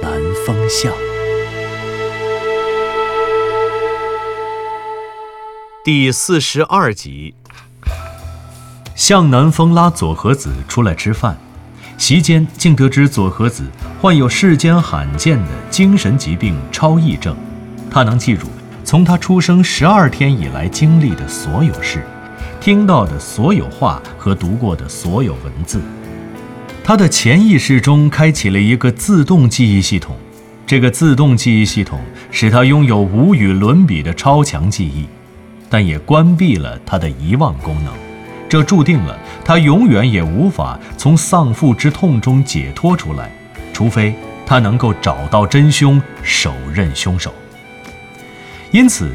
南风向》第四十二集。向南风拉佐和子出来吃饭，席间竟得知佐和子患有世间罕见的精神疾病超忆症，他能记住从他出生十二天以来经历的所有事，听到的所有话和读过的所有文字。他的潜意识中开启了一个自动记忆系统，这个自动记忆系统使他拥有无与伦比的超强记忆，但也关闭了他的遗忘功能。这注定了他永远也无法从丧父之痛中解脱出来，除非他能够找到真凶，手刃凶手。因此，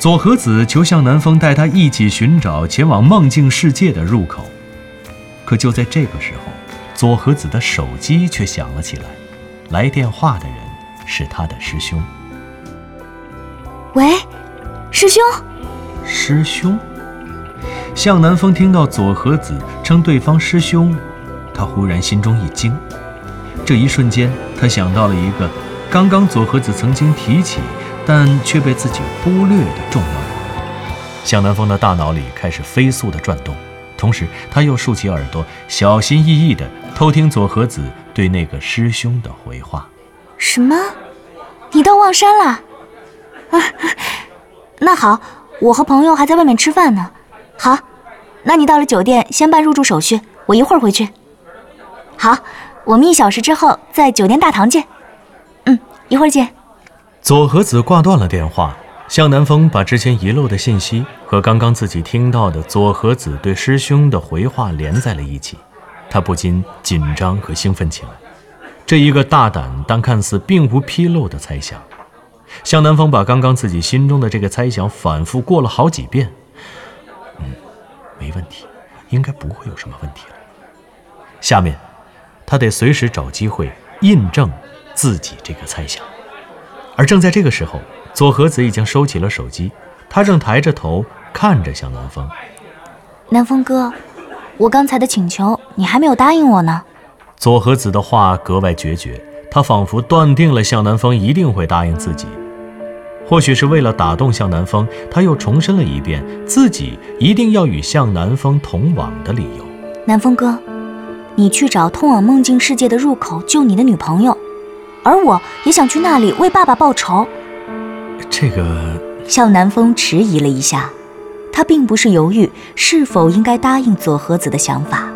佐和子求向南风带他一起寻找前往梦境世界的入口。可就在这个时候，佐和子的手机却响了起来，来电话的人是他的师兄。喂，师兄，师兄。向南风听到左和子称对方师兄，他忽然心中一惊。这一瞬间，他想到了一个刚刚左和子曾经提起，但却被自己忽略的重要人物。向南风的大脑里开始飞速的转动，同时他又竖起耳朵，小心翼翼地偷听左和子对那个师兄的回话。什么？你到望山了？啊，那好，我和朋友还在外面吃饭呢。好，那你到了酒店先办入住手续，我一会儿回去。好，我们一小时之后在酒店大堂见。嗯，一会儿见。左和子挂断了电话，向南风把之前遗漏的信息和刚刚自己听到的左和子对师兄的回话连在了一起，他不禁紧张和兴奋起来。这一个大胆但看似并无纰漏的猜想，向南风把刚刚自己心中的这个猜想反复过了好几遍。嗯，没问题，应该不会有什么问题了。下面，他得随时找机会印证自己这个猜想。而正在这个时候，佐和子已经收起了手机，他正抬着头看着向南风。南风哥，我刚才的请求你还没有答应我呢。左和子的话格外决绝，他仿佛断定了向南风一定会答应自己。或许是为了打动向南风，他又重申了一遍自己一定要与向南风同往的理由。南风哥，你去找通往梦境世界的入口救你的女朋友，而我也想去那里为爸爸报仇。这个，向南风迟疑了一下，他并不是犹豫是否应该答应佐和子的想法，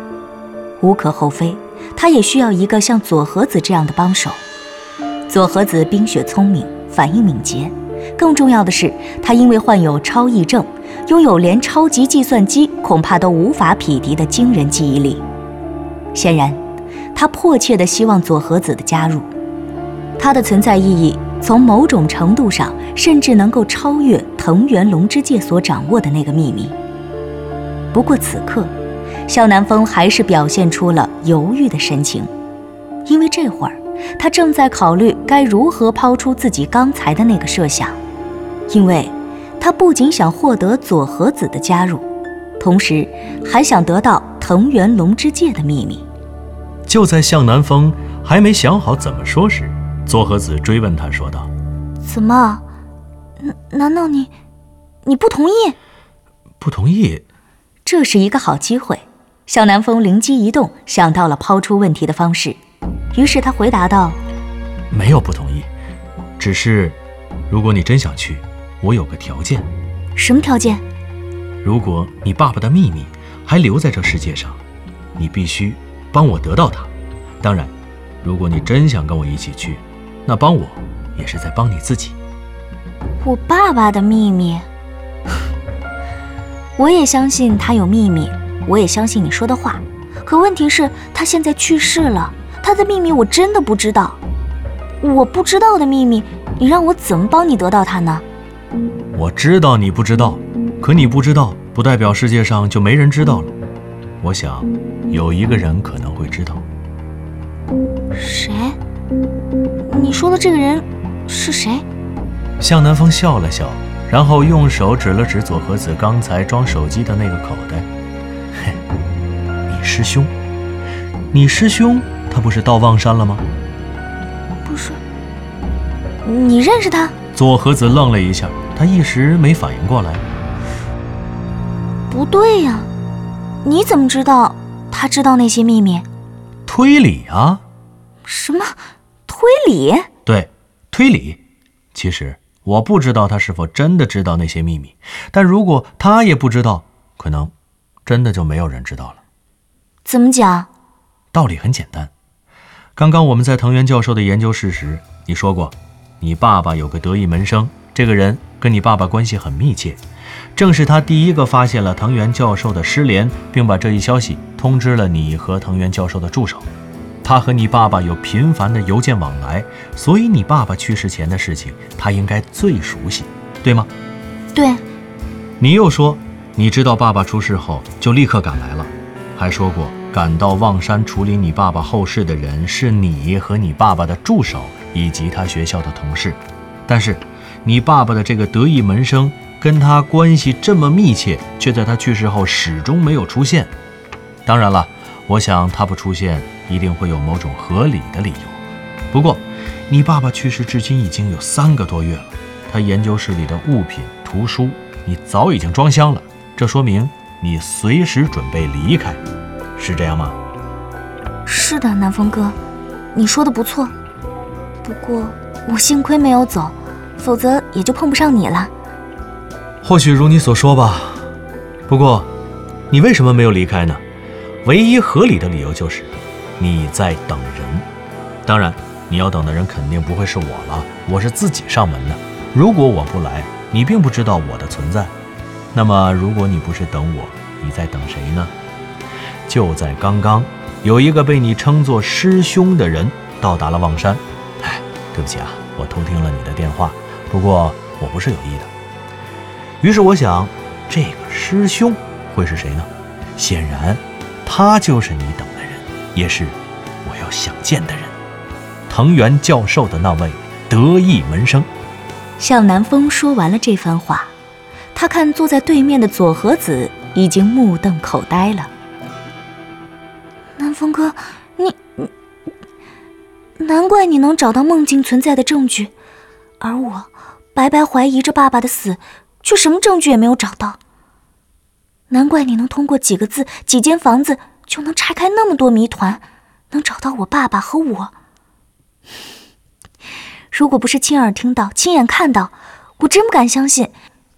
无可厚非，他也需要一个像佐和子这样的帮手。佐和子冰雪聪明，反应敏捷。更重要的是，他因为患有超忆症，拥有连超级计算机恐怕都无法匹敌的惊人记忆力。显然，他迫切地希望佐和子的加入。他的存在意义，从某种程度上甚至能够超越藤原龙之介所掌握的那个秘密。不过此刻，向南风还是表现出了犹豫的神情，因为这会儿。他正在考虑该如何抛出自己刚才的那个设想，因为他不仅想获得佐和子的加入，同时还想得到藤原龙之介的秘密。就在向南风还没想好怎么说时，佐和子追问他说道：“怎么？难难道你你不同意？不同意？这是一个好机会。”向南风灵机一动，想到了抛出问题的方式。于是他回答道：“没有不同意，只是，如果你真想去，我有个条件。什么条件？如果你爸爸的秘密还留在这世界上，你必须帮我得到它。当然，如果你真想跟我一起去，那帮我也是在帮你自己。我爸爸的秘密，我也相信他有秘密，我也相信你说的话。可问题是，他现在去世了。”他的秘密我真的不知道。我不知道的秘密，你让我怎么帮你得到它呢？我知道你不知道，可你不知道，不代表世界上就没人知道了。我想，有一个人可能会知道。谁？你说的这个人是谁？向南风笑了笑，然后用手指了指左和子刚才装手机的那个口袋。嘿，你师兄，你师兄他不是到望山了吗？不是。你认识他？左和子愣了一下，他一时没反应过来。不对呀，你怎么知道他知道那些秘密？推理啊。什么？推理？对，推理。其实我不知道他是否真的知道那些秘密，但如果他也不知道，可能真的就没有人知道了。怎么讲？道理很简单。刚刚我们在藤原教授的研究室时，你说过，你爸爸有个得意门生，这个人跟你爸爸关系很密切，正是他第一个发现了藤原教授的失联，并把这一消息通知了你和藤原教授的助手。他和你爸爸有频繁的邮件往来，所以你爸爸去世前的事情，他应该最熟悉，对吗？对。你又说，你知道爸爸出事后就立刻赶来了，还说过赶到望山处理你爸爸后事的人是你和你爸爸的助手以及他学校的同事。但是，你爸爸的这个得意门生跟他关系这么密切，却在他去世后始终没有出现。当然了，我想他不出现。一定会有某种合理的理由。不过，你爸爸去世至今已经有三个多月了，他研究室里的物品、图书，你早已经装箱了。这说明你随时准备离开，是这样吗？是的，南风哥，你说的不错。不过我幸亏没有走，否则也就碰不上你了。或许如你所说吧。不过，你为什么没有离开呢？唯一合理的理由就是。你在等人，当然，你要等的人肯定不会是我了。我是自己上门的。如果我不来，你并不知道我的存在。那么，如果你不是等我，你在等谁呢？就在刚刚，有一个被你称作师兄的人到达了望山。哎，对不起啊，我偷听了你的电话，不过我不是有意的。于是我想，这个师兄会是谁呢？显然，他就是你等的人。也是我要想见的人，藤原教授的那位得意门生。向南风说完了这番话，他看坐在对面的佐和子已经目瞪口呆了。南风哥，你，难怪你能找到梦境存在的证据，而我白白怀疑着爸爸的死，却什么证据也没有找到。难怪你能通过几个字、几间房子。就能拆开那么多谜团，能找到我爸爸和我。如果不是亲耳听到、亲眼看到，我真不敢相信，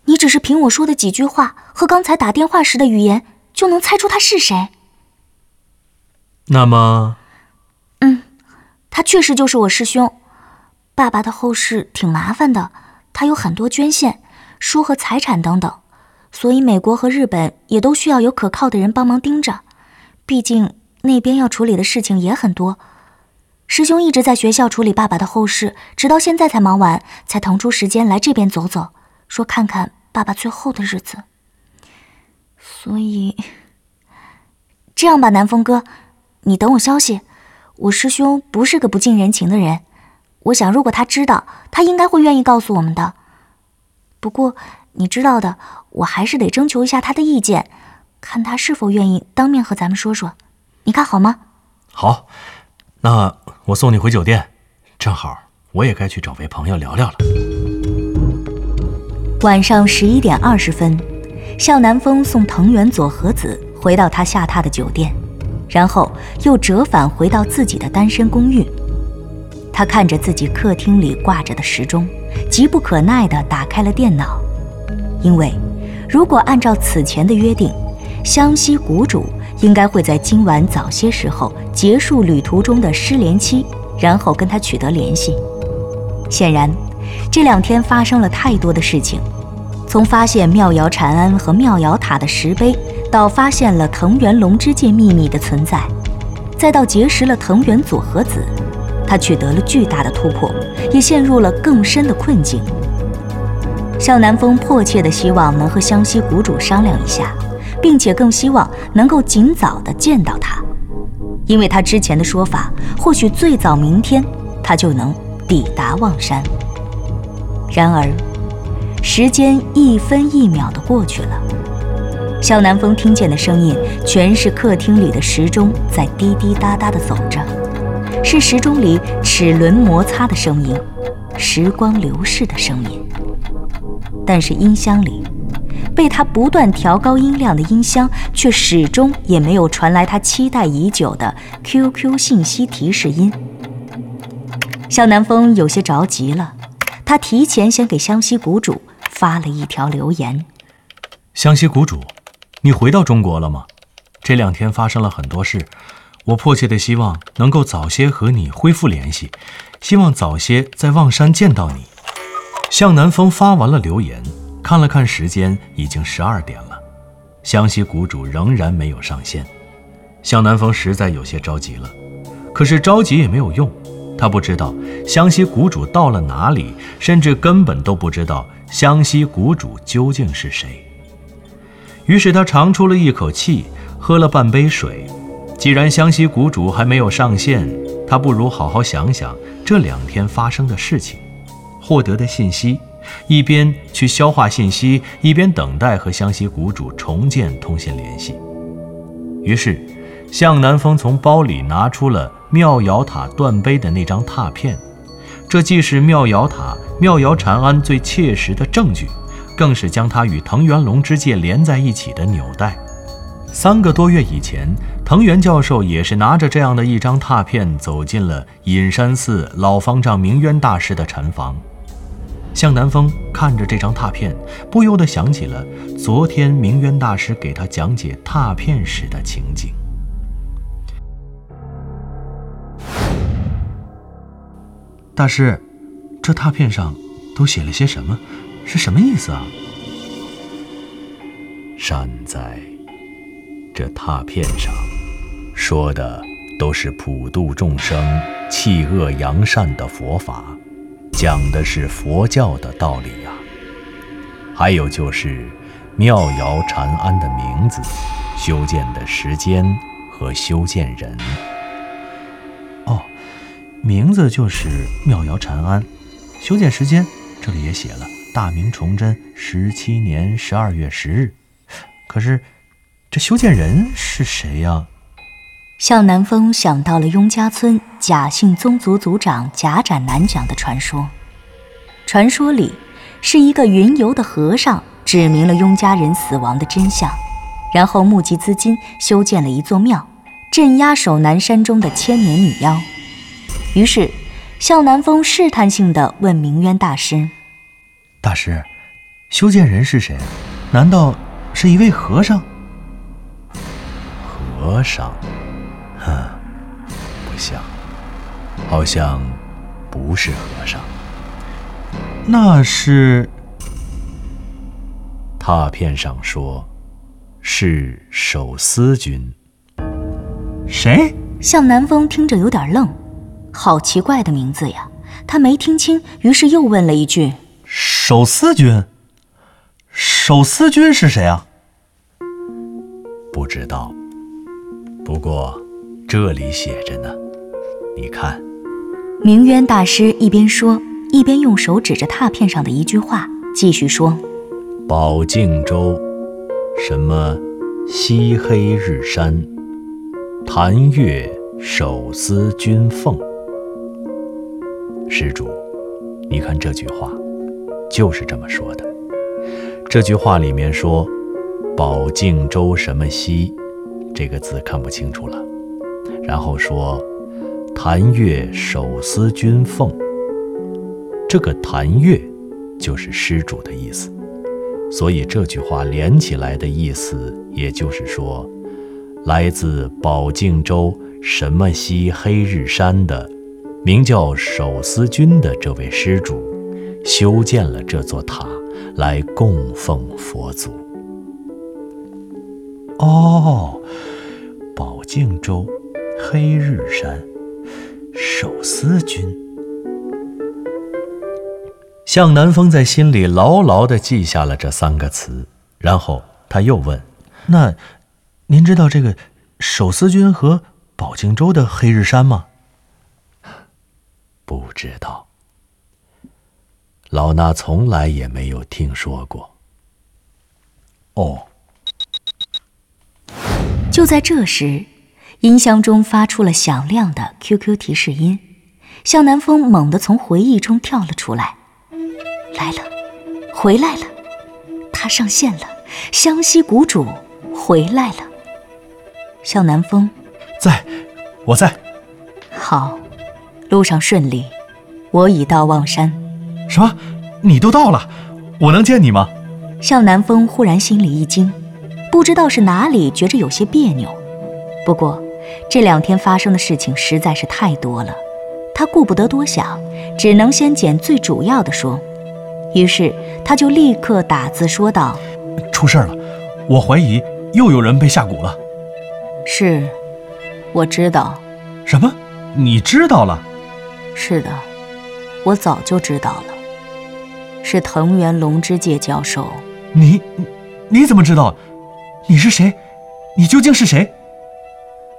你只是凭我说的几句话和刚才打电话时的语言，就能猜出他是谁。那么，嗯，他确实就是我师兄。爸爸的后事挺麻烦的，他有很多捐献、书和财产等等，所以美国和日本也都需要有可靠的人帮忙盯着。毕竟那边要处理的事情也很多，师兄一直在学校处理爸爸的后事，直到现在才忙完，才腾出时间来这边走走，说看看爸爸最后的日子。所以，这样吧，南风哥，你等我消息。我师兄不是个不近人情的人，我想如果他知道，他应该会愿意告诉我们的。不过你知道的，我还是得征求一下他的意见。看他是否愿意当面和咱们说说，你看好吗？好，那我送你回酒店，正好我也该去找位朋友聊聊了。晚上十一点二十分，向南风送藤原佐和子回到他下榻的酒店，然后又折返回到自己的单身公寓。他看着自己客厅里挂着的时钟，急不可耐地打开了电脑，因为如果按照此前的约定。湘西谷主应该会在今晚早些时候结束旅途中的失联期，然后跟他取得联系。显然，这两天发生了太多的事情，从发现妙瑶禅庵和妙瑶塔的石碑，到发现了藤原龙之介秘密的存在，再到结识了藤原佐和子，他取得了巨大的突破，也陷入了更深的困境。向南风迫切地希望能和湘西谷主商量一下，并且更希望能够尽早地见到他，因为他之前的说法，或许最早明天他就能抵达望山。然而，时间一分一秒地过去了，向南风听见的声音全是客厅里的时钟在滴滴答答地走着，是时钟里齿轮摩擦的声音，时光流逝的声音。但是音箱里，被他不断调高音量的音箱，却始终也没有传来他期待已久的 QQ 信息提示音。向南风有些着急了，他提前先给湘西谷主发了一条留言：“湘西谷主，你回到中国了吗？这两天发生了很多事，我迫切的希望能够早些和你恢复联系，希望早些在望山见到你。”向南风发完了留言，看了看时间，已经十二点了。湘西谷主仍然没有上线，向南风实在有些着急了。可是着急也没有用，他不知道湘西谷主到了哪里，甚至根本都不知道湘西谷主究竟是谁。于是他长出了一口气，喝了半杯水。既然湘西谷主还没有上线，他不如好好想想这两天发生的事情。获得的信息，一边去消化信息，一边等待和湘西谷主重建通信联系。于是，向南风从包里拿出了妙瑶塔断碑的那张拓片，这既是妙瑶塔、妙瑶禅庵最切实的证据，更是将它与藤原龙之介连在一起的纽带。三个多月以前，藤原教授也是拿着这样的一张拓片走进了隐山寺老方丈明渊大师的禅房。向南风看着这张拓片，不由得想起了昨天明渊大师给他讲解拓片时的情景。大师，这拓片上都写了些什么？是什么意思啊？善哉，这拓片上说的都是普度众生、弃恶扬善的佛法。讲的是佛教的道理呀，还有就是妙瑶禅庵的名字、修建的时间和修建人。哦，名字就是妙瑶禅庵，修建时间这里也写了大明崇祯十七年十二月十日。可是这修建人是谁呀？向南风想到了雍家村贾姓宗族族长贾展南讲的传说。传说里，是一个云游的和尚指明了雍家人死亡的真相，然后募集资金修建了一座庙，镇压守南山中的千年女妖。于是，向南风试探性地问明渊大师：“大师，修建人是谁？难道是一位和尚？”和尚。哼，不像，好像不是和尚。那是。拓片上说，是手撕君。谁？向南风听着有点愣，好奇怪的名字呀！他没听清，于是又问了一句：“手撕君？手撕君是谁啊？”不知道。不过。这里写着呢，你看。明渊大师一边说，一边用手指着拓片上的一句话，继续说：“宝镜州，什么西黑日山，潭月手撕君凤。”施主，你看这句话，就是这么说的。这句话里面说“宝镜州什么西”，这个字看不清楚了。然后说：“谭月手撕君凤。”这个“谭月”就是施主的意思，所以这句话连起来的意思，也就是说，来自宝镜州什么西黑日山的，名叫手撕君的这位施主，修建了这座塔来供奉佛祖。哦，宝镜州。黑日山，手撕君。向南风在心里牢牢地记下了这三个词，然后他又问：“那，您知道这个手撕君和宝靖州的黑日山吗？”不知道，老衲从来也没有听说过。哦。就在这时，音箱中发出了响亮的 QQ 提示音，向南风猛地从回忆中跳了出来。来了，回来了，他上线了，湘西谷主回来了。向南风，在，我在。好，路上顺利，我已到望山。什么？你都到了？我能见你吗？向南风忽然心里一惊，不知道是哪里觉着有些别扭。不过这两天发生的事情实在是太多了，他顾不得多想，只能先捡最主要的说。于是他就立刻打字说道：“出事了，我怀疑又有人被下蛊了。”“是，我知道。”“什么？你知道了？”“是的，我早就知道了。是藤原龙之介教授。”“你，你怎么知道？你是谁？你究竟是谁？”“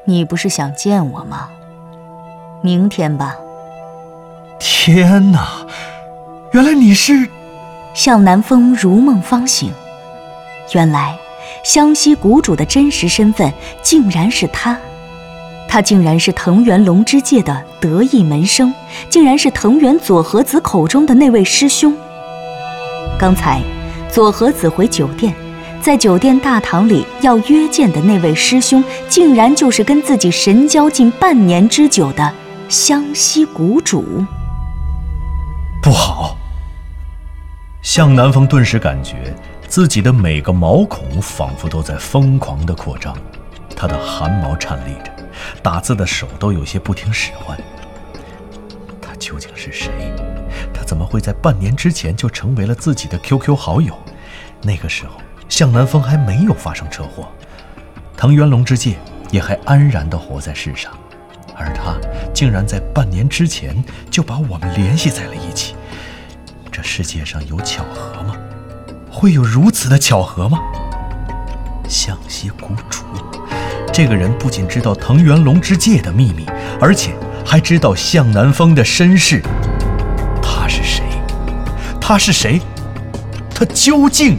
你不是想见我吗？明天吧。”“天哪！原来你是……”向南风如梦方醒，原来湘西谷主的真实身份竟然是他，他竟然是藤原龙之介的得意门生，竟然是藤原佐和子口中的那位师兄。刚才佐和子回酒店，在酒店大堂里要约见的那位师兄，竟然就是跟自己神交近半年之久的湘西谷主。不好！向南风顿时感觉自己的每个毛孔仿佛都在疯狂地扩张，他的汗毛颤栗着，打字的手都有些不听使唤。他究竟是谁？他怎么会在半年之前就成为了自己的 QQ 好友？那个时候，向南风还没有发生车祸，藤原龙之介也还安然地活在世上，而他竟然在半年之前就把我们联系在了一起。这世界上有巧合吗？会有如此的巧合吗？向西谷主，这个人不仅知道藤原龙之介的秘密，而且还知道向南风的身世。他是谁？他是谁？他究竟